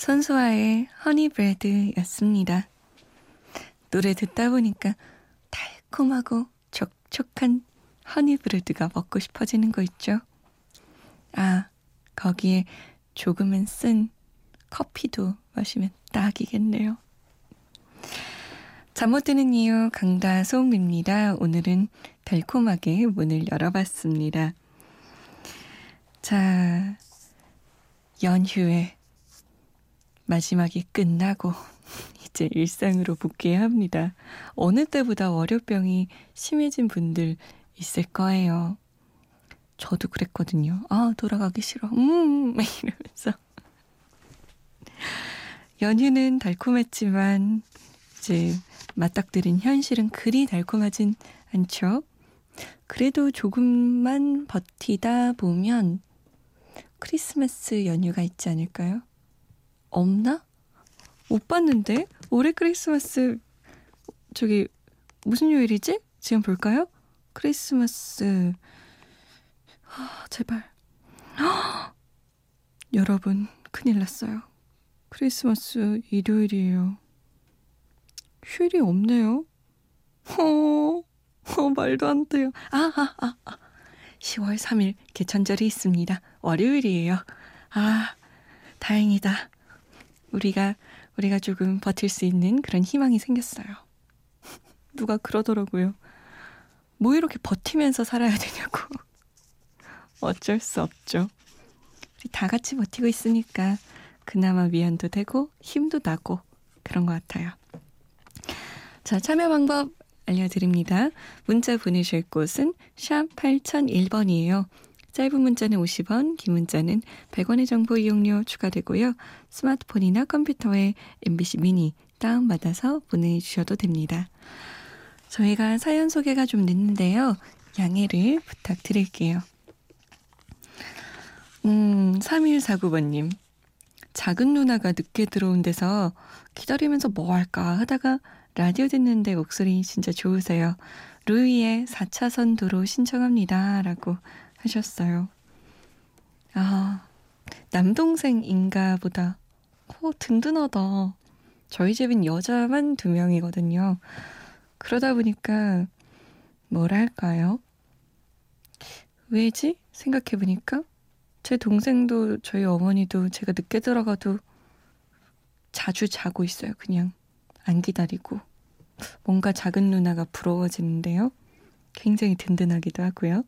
선수와의 허니브레드였습니다. 노래 듣다 보니까 달콤하고 촉촉한 허니브레드가 먹고 싶어지는 거 있죠? 아, 거기에 조금은 쓴 커피도 마시면 딱이겠네요. 잠 못 드는 이유 강다솜입니다. 오늘은 달콤하게 문을 열어봤습니다. 자, 연휴에 마지막이 끝나고 이제 일상으로 복귀해야 합니다. 어느 때보다 월요병이 심해진 분들 있을 거예요. 저도 그랬거든요. 아, 돌아가기 싫어. 음, 막 이러면서. 연휴는 달콤했지만 이제 맞닥뜨린 현실은 그리 달콤하진 않죠. 그래도 조금만 버티다 보면 크리스마스 연휴가 있지 않을까요? 없나? 못 봤는데 올해 크리스마스 저기 무슨 요일이지? 지금 볼까요? 크리스마스 아, 제발 여러분 큰일 났어요. 크리스마스 일요일이에요. 휴일이 없네요. 어, 어 말도 안 돼요. 아, 아, 아, 아. 10월 3일 개천절이 있습니다. 월요일이에요. 아, 다행이다. 우리가 우리가 조금 버틸 수 있는 그런 희망이 생겼어요. 누가 그러더라고요. 뭐 이렇게 버티면서 살아야 되냐고. 어쩔 수 없죠. 우리 다 같이 버티고 있으니까 그나마 위안도 되고 힘도 나고 그런 것 같아요. 자, 참여 방법 알려드립니다. 문자 보내실 곳은 샵 8001번이에요. 짧은 문자는 50원, 긴 문자는 100원의 정보 이용료 추가되고요. 스마트폰이나 컴퓨터에 MBC 미니 다운받아서 보내주셔도 됩니다. 저희가 사연 소개가 좀 늦는데요. 양해를 부탁드릴게요. 음, 3149번님. 작은 누나가 늦게 들어온 데서 기다리면서 뭐 할까 하다가 라디오 듣는데 목소리 진짜 좋으세요. 루이의 4차선 도로 신청합니다. 라고 하셨어요. 아, 남동생인가 보다. 어, 든든하다. 저희 집은 여자만 두 명이거든요. 그러다 보니까 뭐랄까요? 왜지? 생각해보니까 제 동생도 저희 어머니도 제가 늦게 들어가도 자주 자고 있어요. 그냥 안 기다리고. 뭔가 작은 누나가 부러워지는데요. 굉장히 든든하기도 하고요.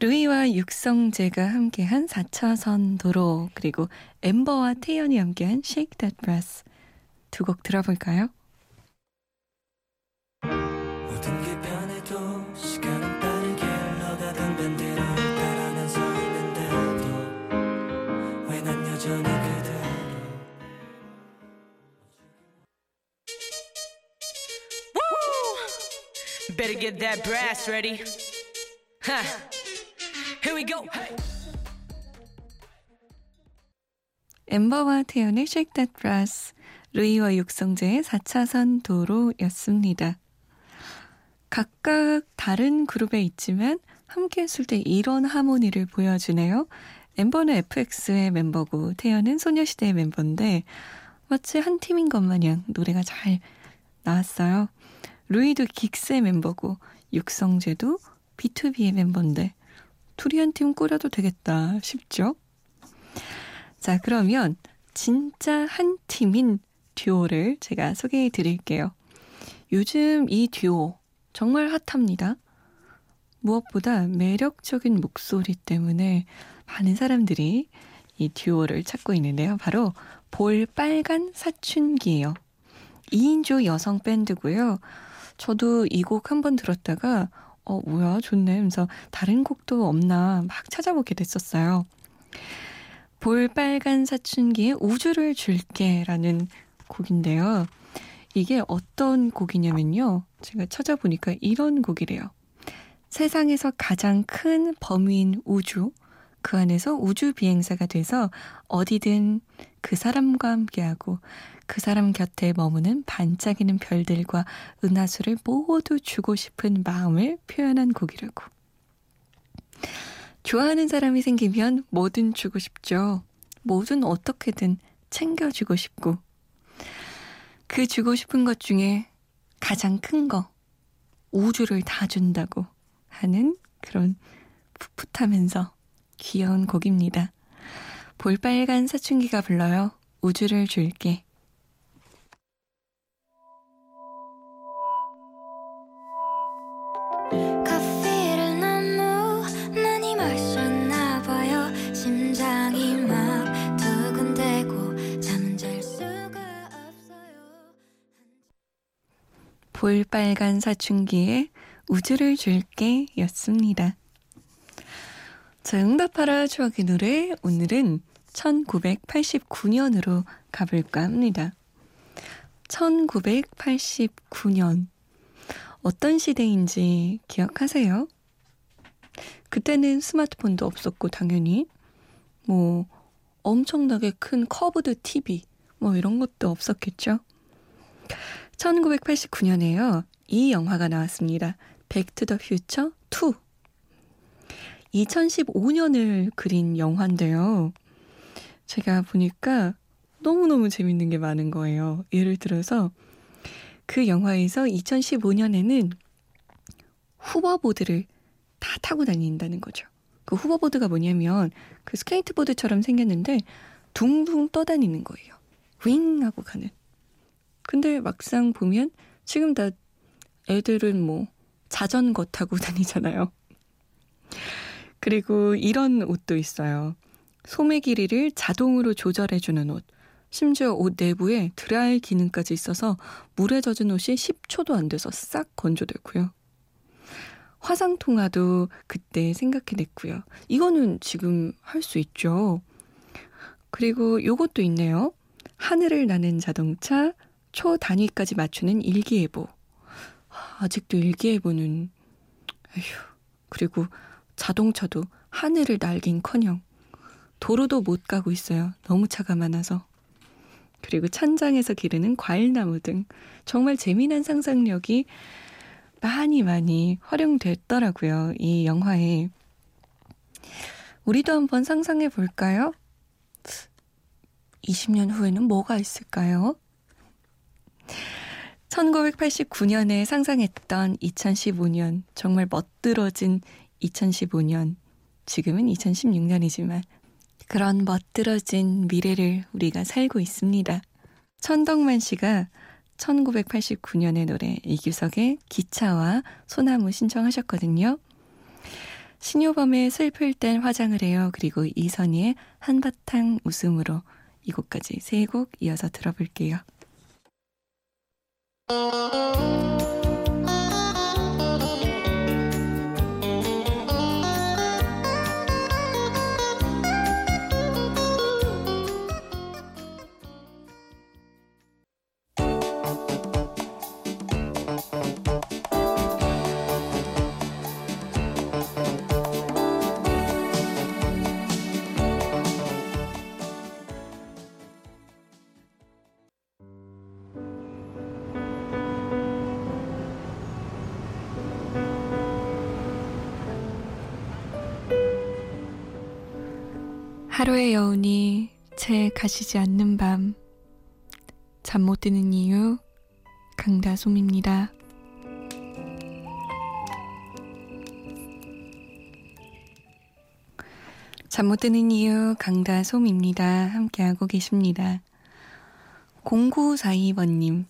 루이와 육성재가 함께한 4차선 도로 그리고 엠버와 태연이 함께한 Shake That Breath 두곡 들어볼까요? 모든 게 변해도 시간은 빠르게 흘러가던 밴드를 따라 서 있는데도 왜난 여전히 그대로 Better get that brass ready. Ha. Here we go. 엠버와 태연의 Shake That Brass, 루이와 육성재의 4차선 도로였습니다. 각각 다른 그룹에 있지만 함께 했을 때 이런 하모니를 보여주네요. 엠버는 FX의 멤버고 태연은 소녀시대의 멤버인데 마치 한 팀인 것 마냥 노래가 잘 나왔어요. 루이도 긱스의 멤버고 육성재도 B2B의 멤버인데 한팀 꾸려도 되겠다 싶죠? 자, 그러면 진짜 한 팀인 듀오를 제가 소개해 드릴게요. 요즘 이 듀오 정말 핫합니다. 무엇보다 매력적인 목소리 때문에 많은 사람들이 이 듀오를 찾고 있는데요. 바로 볼 빨간 사춘기예요. 2인조 여성 밴드고요. 저도 이 곡 한 번 들었다가 어 뭐야 좋네 하면서 다른 곡도 없나 막 찾아보게 됐었어요. 볼빨간 사춘기의 우주를 줄게 라는 곡인데요. 이게 어떤 곡이냐면요. 제가 찾아보니까 이런 곡이래요. 세상에서 가장 큰 범위인 우주, 그 안에서 우주 비행사가 돼서 어디든 그 사람과 함께하고 그 사람 곁에 머무는 반짝이는 별들과 은하수를 모두 주고 싶은 마음을 표현한 곡이라고. 좋아하는 사람이 생기면 뭐든 주고 싶죠. 뭐든 어떻게든 챙겨주고 싶고. 그 주고 싶은 것 중에 가장 큰 거, 우주를 다 준다고 하는 그런 풋풋하면서 귀여운 곡입니다. 볼빨간 사춘기가 불러요. 우주를 줄게. 볼빨간 사춘기에 우주를 줄게 였습니다. 자, 응답하라 추억의 노래. 오늘은 1989년으로 가볼까 합니다. 1989년. 어떤 시대인지 기억하세요? 그때는 스마트폰도 없었고, 당연히. 뭐, 엄청나게 큰 curved TV, 뭐 이런 것도 없었겠죠? 1989년에요. 이 영화가 나왔습니다. Back to the Future 2. 2015년을 그린 영화인데요. 제가 보니까 너무너무 재밌는 게 많은 거예요. 예를 들어서 그 영화에서 2015년에는 후버보드를 다 타고 다닌다는 거죠. 그 후버보드가 뭐냐면 그 스케이트보드처럼 생겼는데 둥둥 떠다니는 거예요. 윙 하고 가는. 근데 막상 보면 지금 다 애들은 뭐 자전거 타고 다니잖아요. 그리고 이런 옷도 있어요. 소매 길이를 자동으로 조절해주는 옷. 심지어 옷 내부에 드라이 기능까지 있어서 물에 젖은 옷이 10초도 안 돼서 싹 건조되고요. 화상통화도 그때 생각해냈고요. 이거는 지금 할 수 있죠. 그리고 요것도 있네요. 하늘을 나는 자동차 초 단위까지 맞추는 일기예보. 아직도 일기예보는 에휴. 그리고 자동차도 하늘을 날긴커녕 도로도 못 가고 있어요. 너무 차가 많아서. 그리고 천장에서 기르는 과일나무 등 정말 재미난 상상력이 많이 많이 활용됐더라고요. 이 영화에. 우리도 한번 상상해 볼까요? 20년 후에는 뭐가 있을까요? 1989년에 상상했던 2015년, 정말 멋들어진 2015년, 지금은 2016년이지만 그런 멋들어진 미래를 우리가 살고 있습니다. 천덕만 씨가 1989년의 노래 이규석의 기차와 소나무 신청하셨거든요. 신효범의 슬플 땐 화장을 해요. 그리고 이선희의 한바탕 웃음으로 이 곡까지 세 곡 이어서 들어볼게요. 하루의 여운이 채 가시지 않는 밤. 잠 못 드는 이유, 강다솜입니다. 잠 못 드는 이유, 강다솜입니다. 함께하고 계십니다. 0942번님,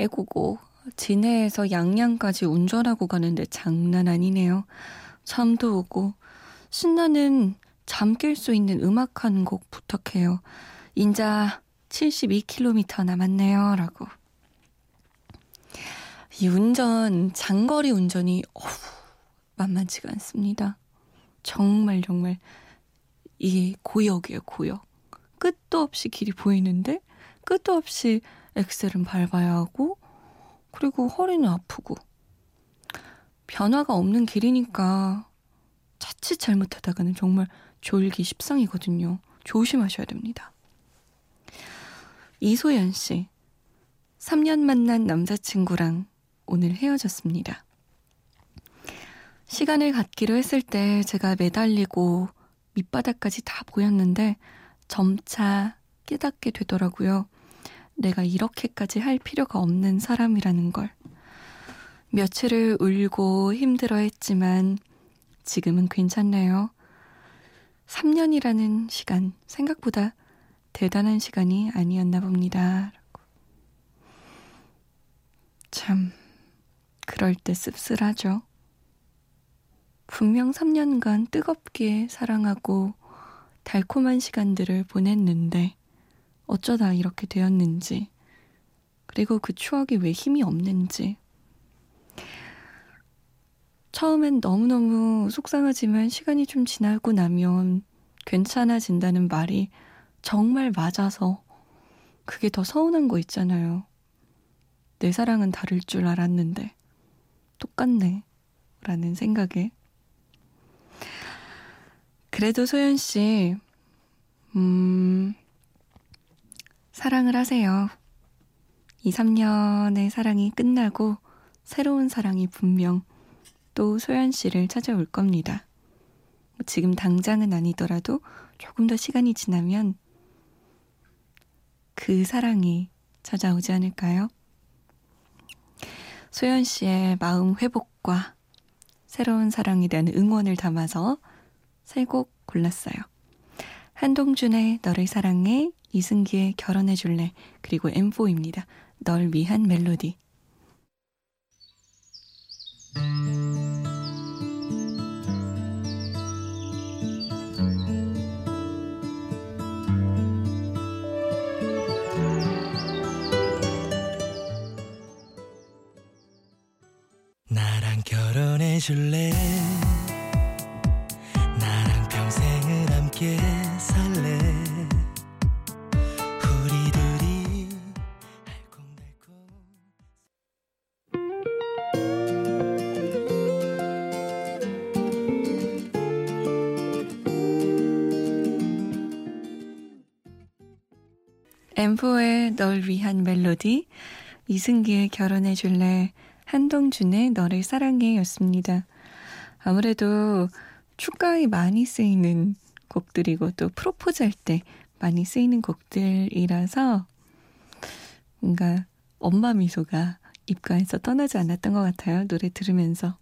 애고고, 진해에서 양양까지 운전하고 가는데 장난 아니네요. 잠도 오고, 신나는 잠깰수 있는 음악 한 곡 부탁해요. 인자 72km 남았네요. 라고. 이 운전, 장거리 운전이 어후, 만만치가 않습니다. 정말 정말 이게 고역이에요, 고역. 끝도 없이 길이 보이는데 끝도 없이 엑셀은 밟아야 하고 그리고 허리는 아프고 변화가 없는 길이니까 자칫 잘못하다가는 정말 졸기 십상이거든요. 조심하셔야 됩니다. 이소연 씨. 3년 만난 남자친구랑 오늘 헤어졌습니다. 시간을 갖기로 했을 때 제가 매달리고 밑바닥까지 다 보였는데 점차 깨닫게 되더라고요. 내가 이렇게까지 할 필요가 없는 사람이라는 걸. 며칠을 울고 힘들어 했지만 지금은 괜찮네요. 3년이라는 시간, 생각보다 대단한 시간이 아니었나 봅니다. 참, 그럴 때 씁쓸하죠. 분명 3년간 뜨겁게 사랑하고 달콤한 시간들을 보냈는데 어쩌다 이렇게 되었는지, 그리고 그 추억이 왜 힘이 없는지. 처음엔 너무너무 속상하지만 시간이 좀 지나고 나면 괜찮아진다는 말이 정말 맞아서 그게 더 서운한 거 있잖아요. 내 사랑은 다를 줄 알았는데 똑같네. 라는 생각에. 그래도 소연 씨, 음, 사랑을 하세요. 2, 3년의 사랑이 끝나고 새로운 사랑이 분명 또 소연 씨를 찾아올 겁니다. 뭐 지금 당장은 아니더라도 조금 더 시간이 지나면 그 사랑이 찾아오지 않을까요? 소연 씨의 마음 회복과 새로운 사랑에 대한 응원을 담아서 세 곡 골랐어요. 한동준의 너를 사랑해, 이승기의 결혼해 줄래, 그리고 M4입니다. 널 위한 멜로디. 해 줄래? 나랑 평생을 함께 살래? 우리 둘이 알콩달콩 M4의 널 위한 멜로디, 이승기의 결혼해줄래, 한동준의 너를 사랑해 였습니다. 아무래도 축가에 많이 쓰이는 곡들이고 또 프로포즈 할 때 많이 쓰이는 곡들이라서 뭔가 엄마 미소가 입가에서 떠나지 않았던 것 같아요. 노래 들으면서.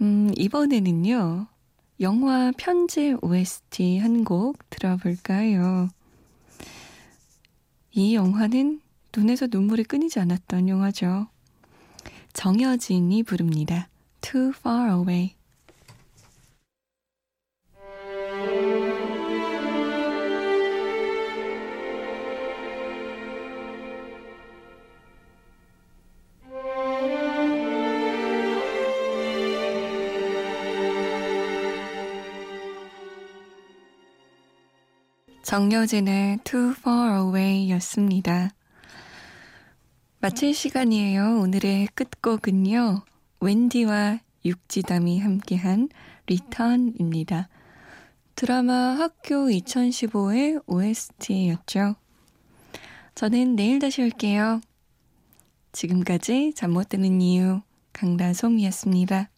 음, 이번에는요, 영화 편지 OST 한 곡 들어볼까요? 이 영화는 눈에서 눈물이 끊이지 않았던 영화죠. 정여진이 부릅니다. Too Far Away. 정여진의 Too Far Away 였습니다. 마칠 시간이에요. 오늘의 끝곡은요. 웬디와 육지담이 함께한 리턴입니다. 드라마 학교 2015의 OST였죠. 저는 내일 다시 올게요. 지금까지 잠 못 드는 이유 강다솜이었습니다.